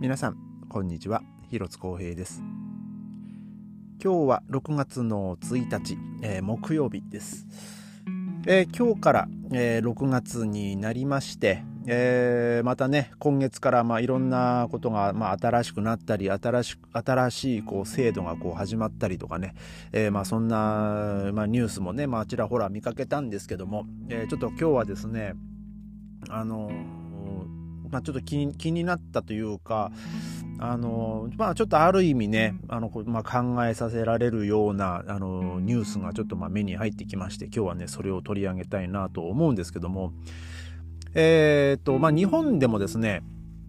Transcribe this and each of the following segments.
皆さんこんにちは。広津光平です。今日は6月の1日、えー、木曜日です、えー、今日から、えー、6月になりまして、えー、またね今月からまあいろんなことがまあ新しくなったり新し新しいこう制度がこう始まったりとかね、えー、まあそんな、まあ、ニュースもね、まあ、ちらほら見かけたんですけども、えー、ちょっと今日はですねあのまあ、ちょっと気気になったというか、あのまあ、ちょっとある意味ねあの、まあ、考えさせられるようなあのニュースがちょっとまあ目に入ってきまして今日はねそれを取り上げたいなと思うんですけどもえー、っとまあ日本でもですね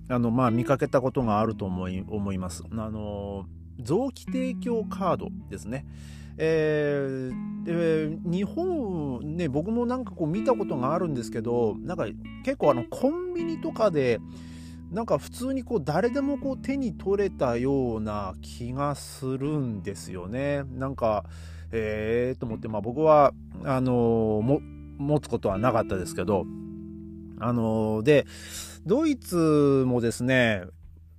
あの、まあ、見かけたことがあると思い思います。あの臓器提供カードですね。えー、で日本ね僕もなんかこう見たことがあるんですけどなんか結構あのコンビニとかでなんか普通にこう誰でもこう手に取れたような気がするんですよね。なんかえーと思って、まあ、僕はあのも持つことはなかったですけどあのでドイツもですね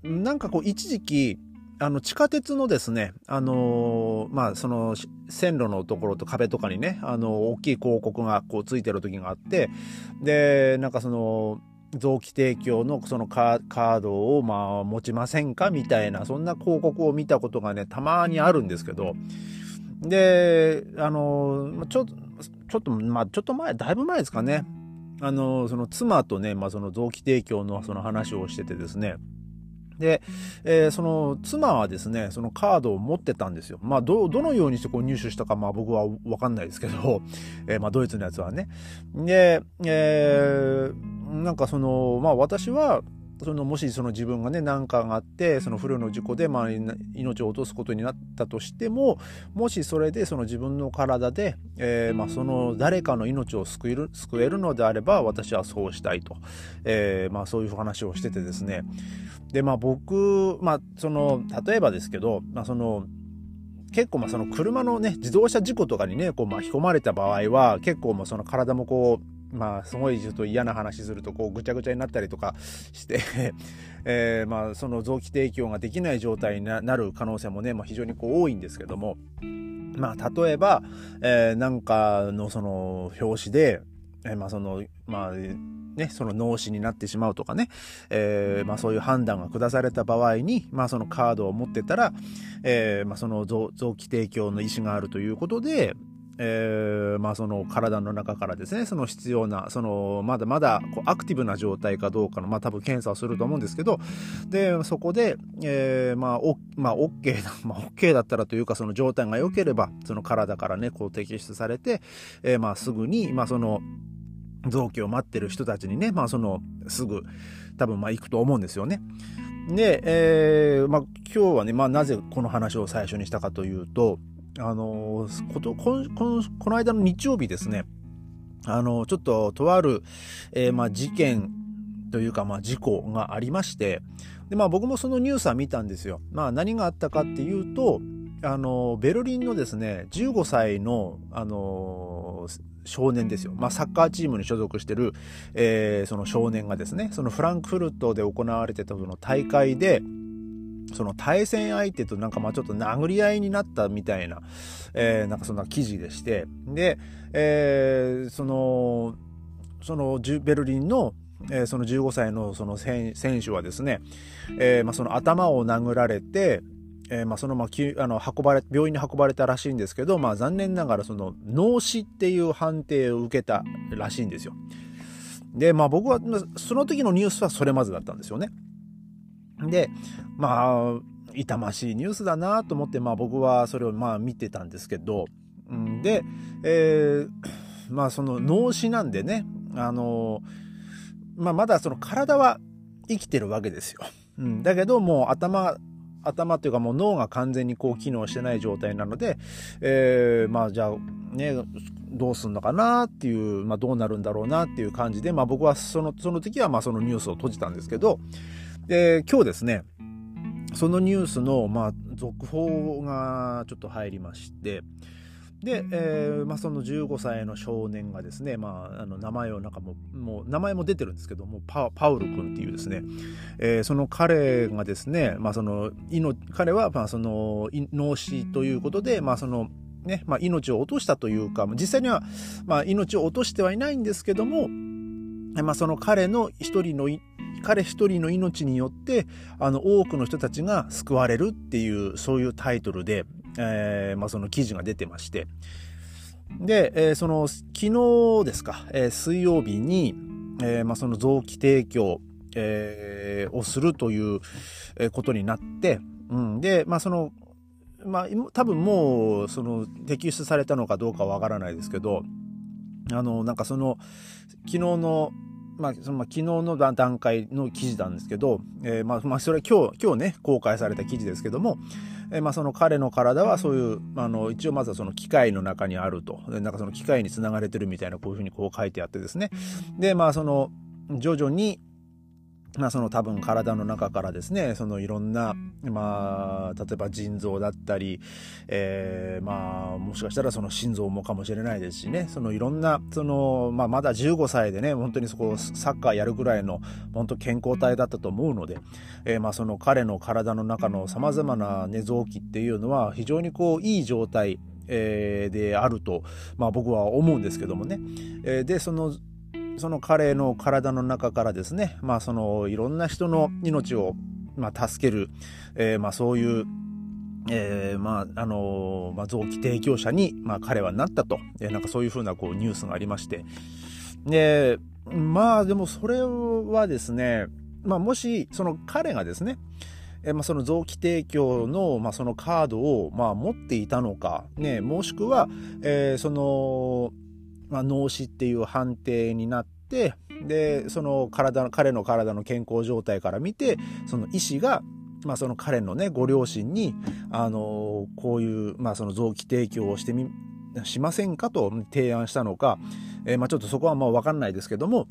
なんかこう一時期あの地下鉄のですね、あのー、まあ、その線路のところと壁とかにね、あの大きい広告がこうついてる時があって、で、なんかその、臓器提供のそのカードをまあ持ちませんかみたいな、そんな広告を見たことがね、たまにあるんですけど、で、あの、ちょ、ちょっと、まあ、ちょっと前、だいぶ前ですかね。あの、その妻とね、まあ、その臓器提供のその話をしててですね、で、えー、その妻はですね、そのカードを持ってたんですよ。まあ、ど、どのようにしてこう入手したか、まあ僕はわかんないですけど、えー、まあドイツのやつはね。で、えー、なんかその、まあ私は、そのもしその自分がね何かがあってその不慮の事故でまあ命を落とすことになったとしてももしそれでその自分の体で、えー、まあその誰かの命を救える救えるのであれば私はそうしたいと、えー、まあそういう話をしててですね。でまあ僕まあその例えばですけどまあその結構まあその車のね自動車事故とかにねこう巻き込まれた場合は結構もうその体もこうまあすごいちょっと嫌な話するとこうぐちゃぐちゃになったりとかして えー、まあその臓器提供ができない状態になる可能性もね、まあ、非常にこう多いんですけども。まあ例えば、えー、なんかのその表紙で、えー、まあそのまあね、その脳死になってしまうとかね、えー、まあそういう判断が下された場合に、まあそのカードを持ってたら、えー、まあその臓器提供の意思があるということで、えー、まあその体の中からですね、その必要な、そのまだまだこうアクティブな状態かどうかの、まあ多分検査をすると思うんですけど、で、そこで、えー、まあ、お、まあ OK だ、まあ OK だったらというかその状態が良ければ、その体からね、こう摘出されて、えー、まあすぐに、まあその、臓器を待ってる人たちにね、まあその、すぐ、多分まあ行くと思うんですよね。で、えー、まあ今日はね、まあなぜこの話を最初にしたかというと、あのことこのこの間の日曜日ですね。あのちょっととある、えー、まあ、事件というか、まあ、事故がありましてで、まあ、僕もそのニュースは見たんですよ。まあ、何があったかっていうとあのベルリンのですね15歳のあの少年ですよ、まあ、サッカーチームに所属してる、えー、その少年がですねそのフランクフルトで行われてたその大会でその対戦相手となんかまあちょっと殴り合いになったみたいな、えー、なんかそんな記事でして、で、えー、その、そのベルリンのえー、その15歳のその選手はですね、えーまあ、その頭を殴られて、えーまあ、そのまああの運ばれ病院に運ばれたらしいんですけど、まあ、残念ながらその脳死っていう判定を受けたらしいんですよ。で、まあ僕はその時のニュースはそれまずだったんですよね。で、まあ、痛ましいニュースだなと思って、まあ僕はそれをまあ見てたんですけど、ん、で、えー、まあその脳死なんでね、あの、まあまだその体は生きてるわけですよ。うん、だけどもう頭、頭というかもう脳が完全にこう機能してない状態なので、えー、まあじゃあね、どうすんのかなっていう、まあどうなるんだろうなっていう感じで、まあ僕はその、その時はまあそのニュースを閉じたんですけど、で、今日ですね、そのニュースの、まあ、続報がちょっと入りまして、で、えーまあ、その15歳の少年がですね、まあ、あの名前をなんかももう名前も出てるんですけどもパパウル君っていうですね、えー、その彼がですね、まあ、その彼はまあその脳死ということで、まあそのねまあ、命を落としたというか実際には、まあ、命を落としてはいないんですけども、まあ、その彼の一人の彼一人の命によってあの多くの人たちが救われるっていうそういうタイトルで、えーまあ、その記事が出てまして。で、えー、その昨日ですか、えー、水曜日に、えーまあ、その臓器提供、えー、をするということになって、うん、で、まあ、そのまあ、多分もうその摘出されたのかどうかわからないですけどあのなんかその昨日のまあ、そのま昨日の段階の記事なんですけど、えー、まあ、まあ、それは今日、今日ね、公開された記事ですけども、えー、まあ、その彼の体はそういう、あの、一応まずはその機械の中にあると。なんかその機械につながれてるみたいな、こういうふうにこう書いてあってですね。で、まあ、その、徐々に、まあ、その多分体の中からですねそのいろんな、まあ、例えば腎臓だったり、えー、まあもしかしたらその心臓もかもしれないですしねそのいろんなその、まあ、まだ15歳でね本当にそこサッカーやるぐらいの本当健康体だったと思うので、えー、まあその彼の体の中のさまざまな、ね、臓器っていうのは非常にこういい状態えー、であると、まあ、僕は思うんですけどもね。えー、でそのその彼の体の中からですね、まあ、そのいろんな人の命を、まあ、助ける、えー、まあ、そういう、えー、まああのまあ、臓器提供者に、まあ、彼はなったと、えー、なんかそういうふうなこうニュースがありまして。でまあでもそれはですね、まあ、もしその彼がですねえまあ、その臓器提供の、まあ、そのカードを、まあ、持っていたのか、ね、もしくは、えー、そのまあ、脳死っていう判定になってでその体の彼の体の健康状態から見てその医師がまあ、その彼のねご両親にあのこういう、まあ、その臓器提供をしてみしませんかと提案したのか、えー、まあ、ちょっとそこはまあ分かんないですけども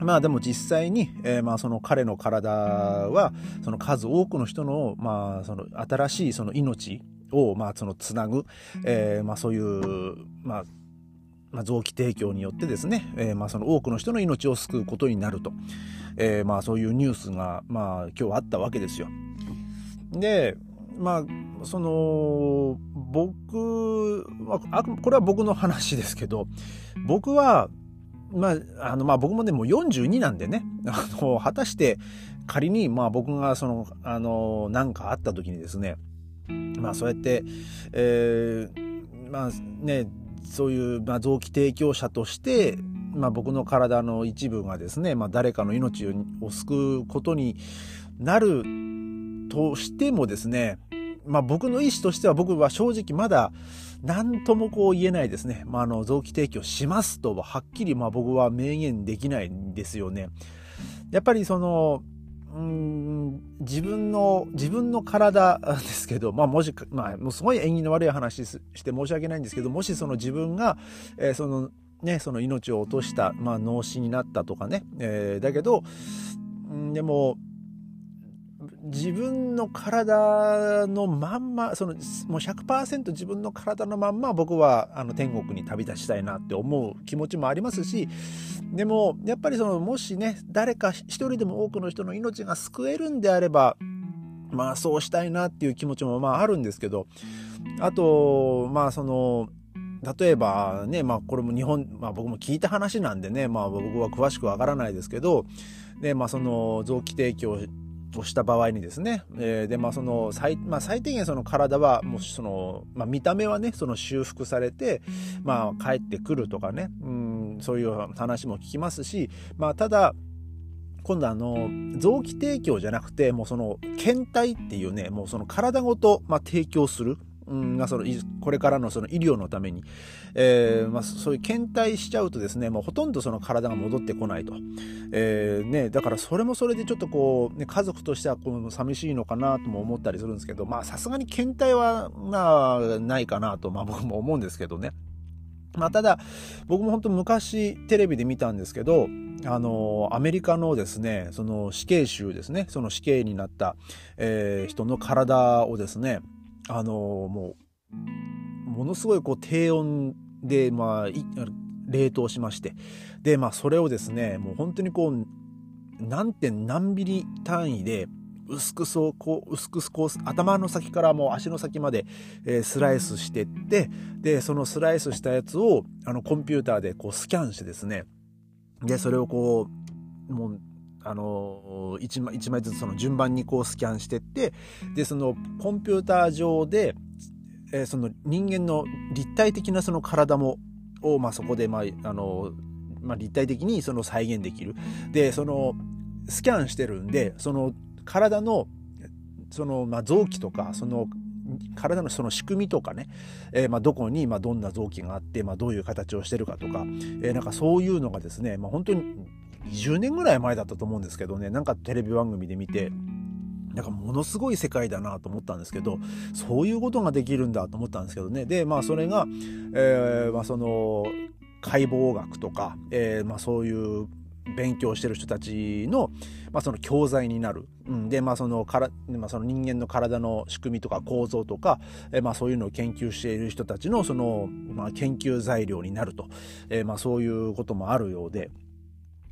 まあでも実際に、えー、まあその彼の体はその数多くの人の,、まあその新しいその命をまあそのつなぐ、えー、まあそういう、まあ、まあ、臓器提供によってですね、えー、まあその多くの人の命を救うことになると、えー、まあそういうニュースが、まあ、今日あったわけですよ。でまあその僕あこれは僕の話ですけど僕はまあ、あのまあ僕もねもう42なんでね 果たして仮にまあ僕がそのあの何かあった時にですねまあそうやって、えー、まあねそういう、まあ、臓器提供者として、まあ、僕の体の一部がですね、まあ、誰かの命を救うことになるとしてもですね、まあ、僕の意思としては僕は正直まだ何ともこう言えないですね。まあ、あの臓器提供しますとははっきりまあ僕は明言できないんですよね。やっぱりそのうん自分の自分の体 ですけど、まあ、もし、まあ、もうすごい縁起の悪い話して申し訳ないんですけどもしその自分が、えー、そのね、その命を落とした、まあ、脳死になったとかね、えー、だけど、でも自分の体のまんまそのもう100%自分の体のまんま僕はあの天国に旅立ちたいなって思う気持ちもありますしでもやっぱりそのもしね誰か一人でも多くの人の命が救えるんであればまあそうしたいなっていう気持ちもまああるんですけどあとまあその例えばね、まあこれも日本、まあ僕も聞いた話なんでね、まあ僕は詳しくわからないですけど、で、まあその臓器提供をした場合にですね、えー、でまあその最,、まあ、最低限その体はもうその、まあ、見た目はねその修復されて、まあ、帰ってくるとかね、うん、そういう話も聞きますし、まあ、ただ今度あの臓器提供じゃなくてもうその検体っていうねもうその体ごと、まあ、提供するうん、そのこれからのその医療のために、えーまあ、そういう検体しちゃうとですねもうほとんどその体が戻ってこないと、えーね、だからそれもそれでちょっとこう、ね、家族としてはこの寂しいのかなとも思ったりするんですけどさすがに検体は、まあ、ないかなと、まあ、僕も思うんですけどね。まあ、ただ僕も本当昔テレビで見たんですけどあのアメリカのですねその死刑囚ですねその死刑になった、えー、人の体をですねあのもうものすごいこう低温で、まあ、冷凍しまして。で、まあ、それをですねもう本当にこう何点何ミリ単位で薄くそうこう薄くこう頭の先からもう足の先まで、えー、スライスしてってでそのスライスしたやつをあのコンピューターでこうスキャンしてですね。でそれをこうもうあの1枚 ,1 枚ずつその順番にこうスキャンしてってでそのコンピューター上で、えー、その人間の立体的なその体もを、まあ、そこで、まああのまあ、立体的にその再現できる。でそのスキャンしてるんでその体のその、まあ、臓器とかその体のその仕組みとかね、えー、まあどこにまあどんな臓器があって、まあ、どういう形をしてるかとか、えー、なんかそういうのがですね、まあ、本当に20年ぐらい前だったと思うんですけどねなんかテレビ番組で見てなんかものすごい世界だなと思ったんですけどそういうことができるんだと思ったんですけどね。でまあそれが、えーまあ、その解剖学とか、えーまあ、そういう勉強してる人たちの,、まあその教材になる、うん、で、まあそのからまあ、その人間の体の仕組みとか構造とか、えー、まあ、そういうのを研究している人たちのその、まあ、研究材料になると、えー、まあ、そういうこともあるようで。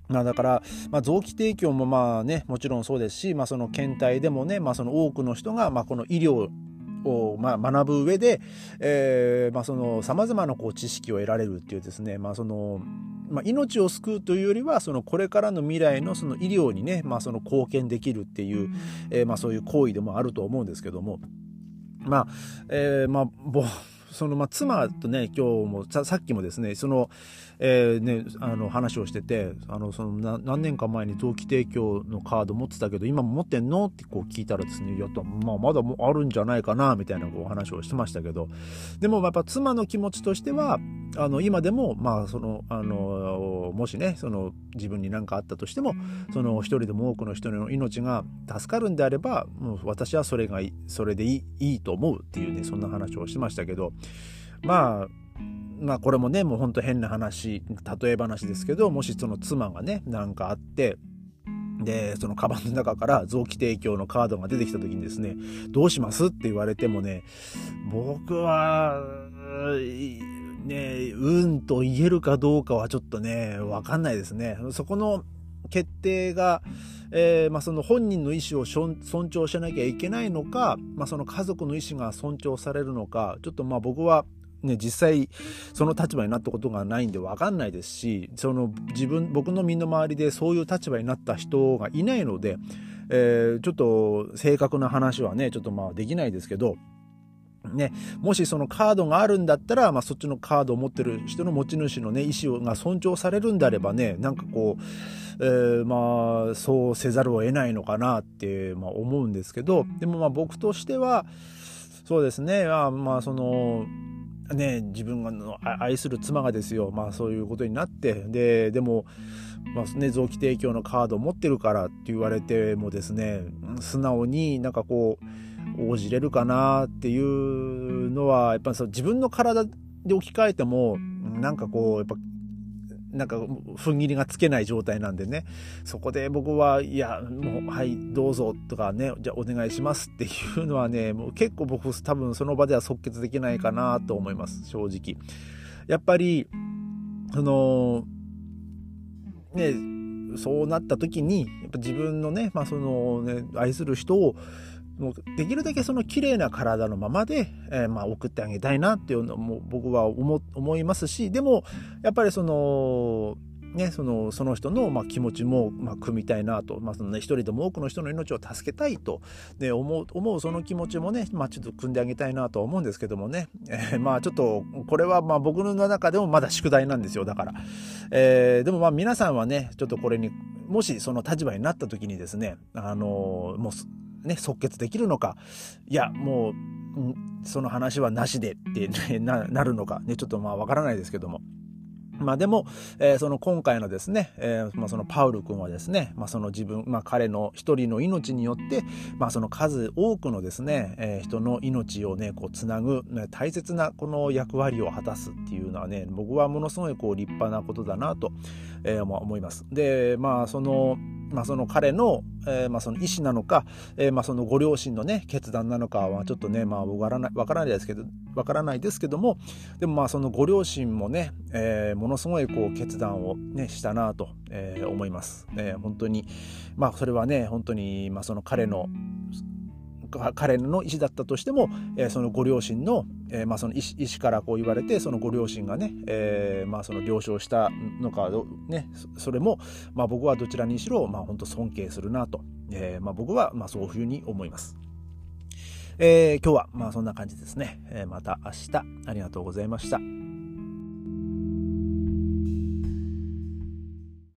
まあ、だから、まあ、臓器提供もまあねもちろんそうですし、まあ、その検体でもね、まあ、その多くの人がまあこの医療をまあ学ぶ上で、えー、まあその様々なこう知識を得られるっていうですね、まあそのまあ、命を救うというよりはそのこれからの未来のその医療にね、まあ、その貢献できるっていう、えー、まあそういう行為でもあると思うんですけどもまあ、えー、まあそのまあ妻とね今日もさっきもですねその、えー、ね、あの話をしててあのその何年か前に臓器提供のカード持ってたけど今も持ってんのってこう聞いたらですねやっと、まあ、まだあるんじゃないかなみたいなこう話をしてましたけど。でもやっぱ妻の気持ちとしてはあの今でもまあそのあのもしねその自分に何かあったとしてもその一人でも多くの人の命が助かるんであればもう私はそれがそれでいいいいと思うっていうねそんな話をしてましたけどまあまあこれもねもうほんと変な話例え話ですけどもしその妻がね何かあってでそのカバンの中から臓器提供のカードが出てきた時にですねどうしますって言われてもね僕はねうんと言えるかどうかはちょっとね分かんないですね。そこの決定が、えー、まあ、その本人の意思を尊重しなきゃいけないのか、まあ、その家族の意思が尊重されるのかちょっとまあ僕はね、実際その立場になったことがないんで分かんないですしその自分僕の身の回りでそういう立場になった人がいないので、えー、ちょっと正確な話はねちょっとまあできないですけど。ね、もしそのカードがあるんだったら、まあ、そっちのカードを持ってる人の持ち主のね意思が尊重されるんであればねなんかこう、えー、まあそうせざるを得ないのかなって、まあ、思うんですけどでもまあ僕としてはそうですねまあまあそのね、自分が愛する妻がですよ、まあ、そういうことになって。ででも、まあね、臓器提供のカードを持ってるからって言われてもですね素直になんかこう応じれるかなっていうのはやっぱり自分の体で置き換えてもなんかこうやっぱなんか踏ん切りがつけない状態なんでね。そこで僕はいやもうはいどうぞとかねじゃあお願いしますっていうのはねもう結構僕多分その場では即決できないかなと思います。正直。やっぱりそのねそうなった時にやっぱ自分のね,、まあそのね愛する人をもうできるだけその綺麗な体のままで、えー、まあ送ってあげたいなっていうのも僕は思思いますしでもやっぱりそのね、そのその人の、まあ、気持ちも、まあ、組みたいなと、まあそのね、一人でも多くの人の命を助けたいと、ね、思う思うその気持ちもね、まあ、ちょっと組んであげたいなと思うんですけどもね、えー、まあちょっとこれはまあ僕の中でもまだ宿題なんですよ。だから、えー、でもまあ皆さんはねちょっとこれにもしその立場になった時にですねあのー、もうね、即決できるのか、いや、もう、その話はなしでって、ね、なるのか、ね、ちょっとまあわからないですけども。まあでも、えー、その今回のですね、えー、まあそのパウル君はですね、まあその自分、まあ彼の一人の命によって、まあその数多くのですね、えー、人の命をね、こうつなぐ、ね、大切なこの役割を果たすっていうのはね、僕はものすごいこう立派なことだなと、えー、思います。で、まあその、まあ、その彼の、えー、まあ、その意思なのか、えー、まあ、そのご両親のね決断なのかはちょっとねまあわからないわからないですけどわからないですけどもでもまあそのご両親もね、えー、ものすごいこう決断をねしたなと、えー、思います、えー、本当にまあそれはね本当にまあその彼の彼の意思だったとしても、えー、そのご両親の,、えーまあ、その意思意思からこう言われてそのご両親がね、えーまあ、その了承したのかねそれも、まあ、僕はどちらにしろ、まあ、本当尊敬するなと、えーまあ、僕はまあそういうふうに思います。えー、今日はまあそんな感じですね。えー、また明日ありがとうございました。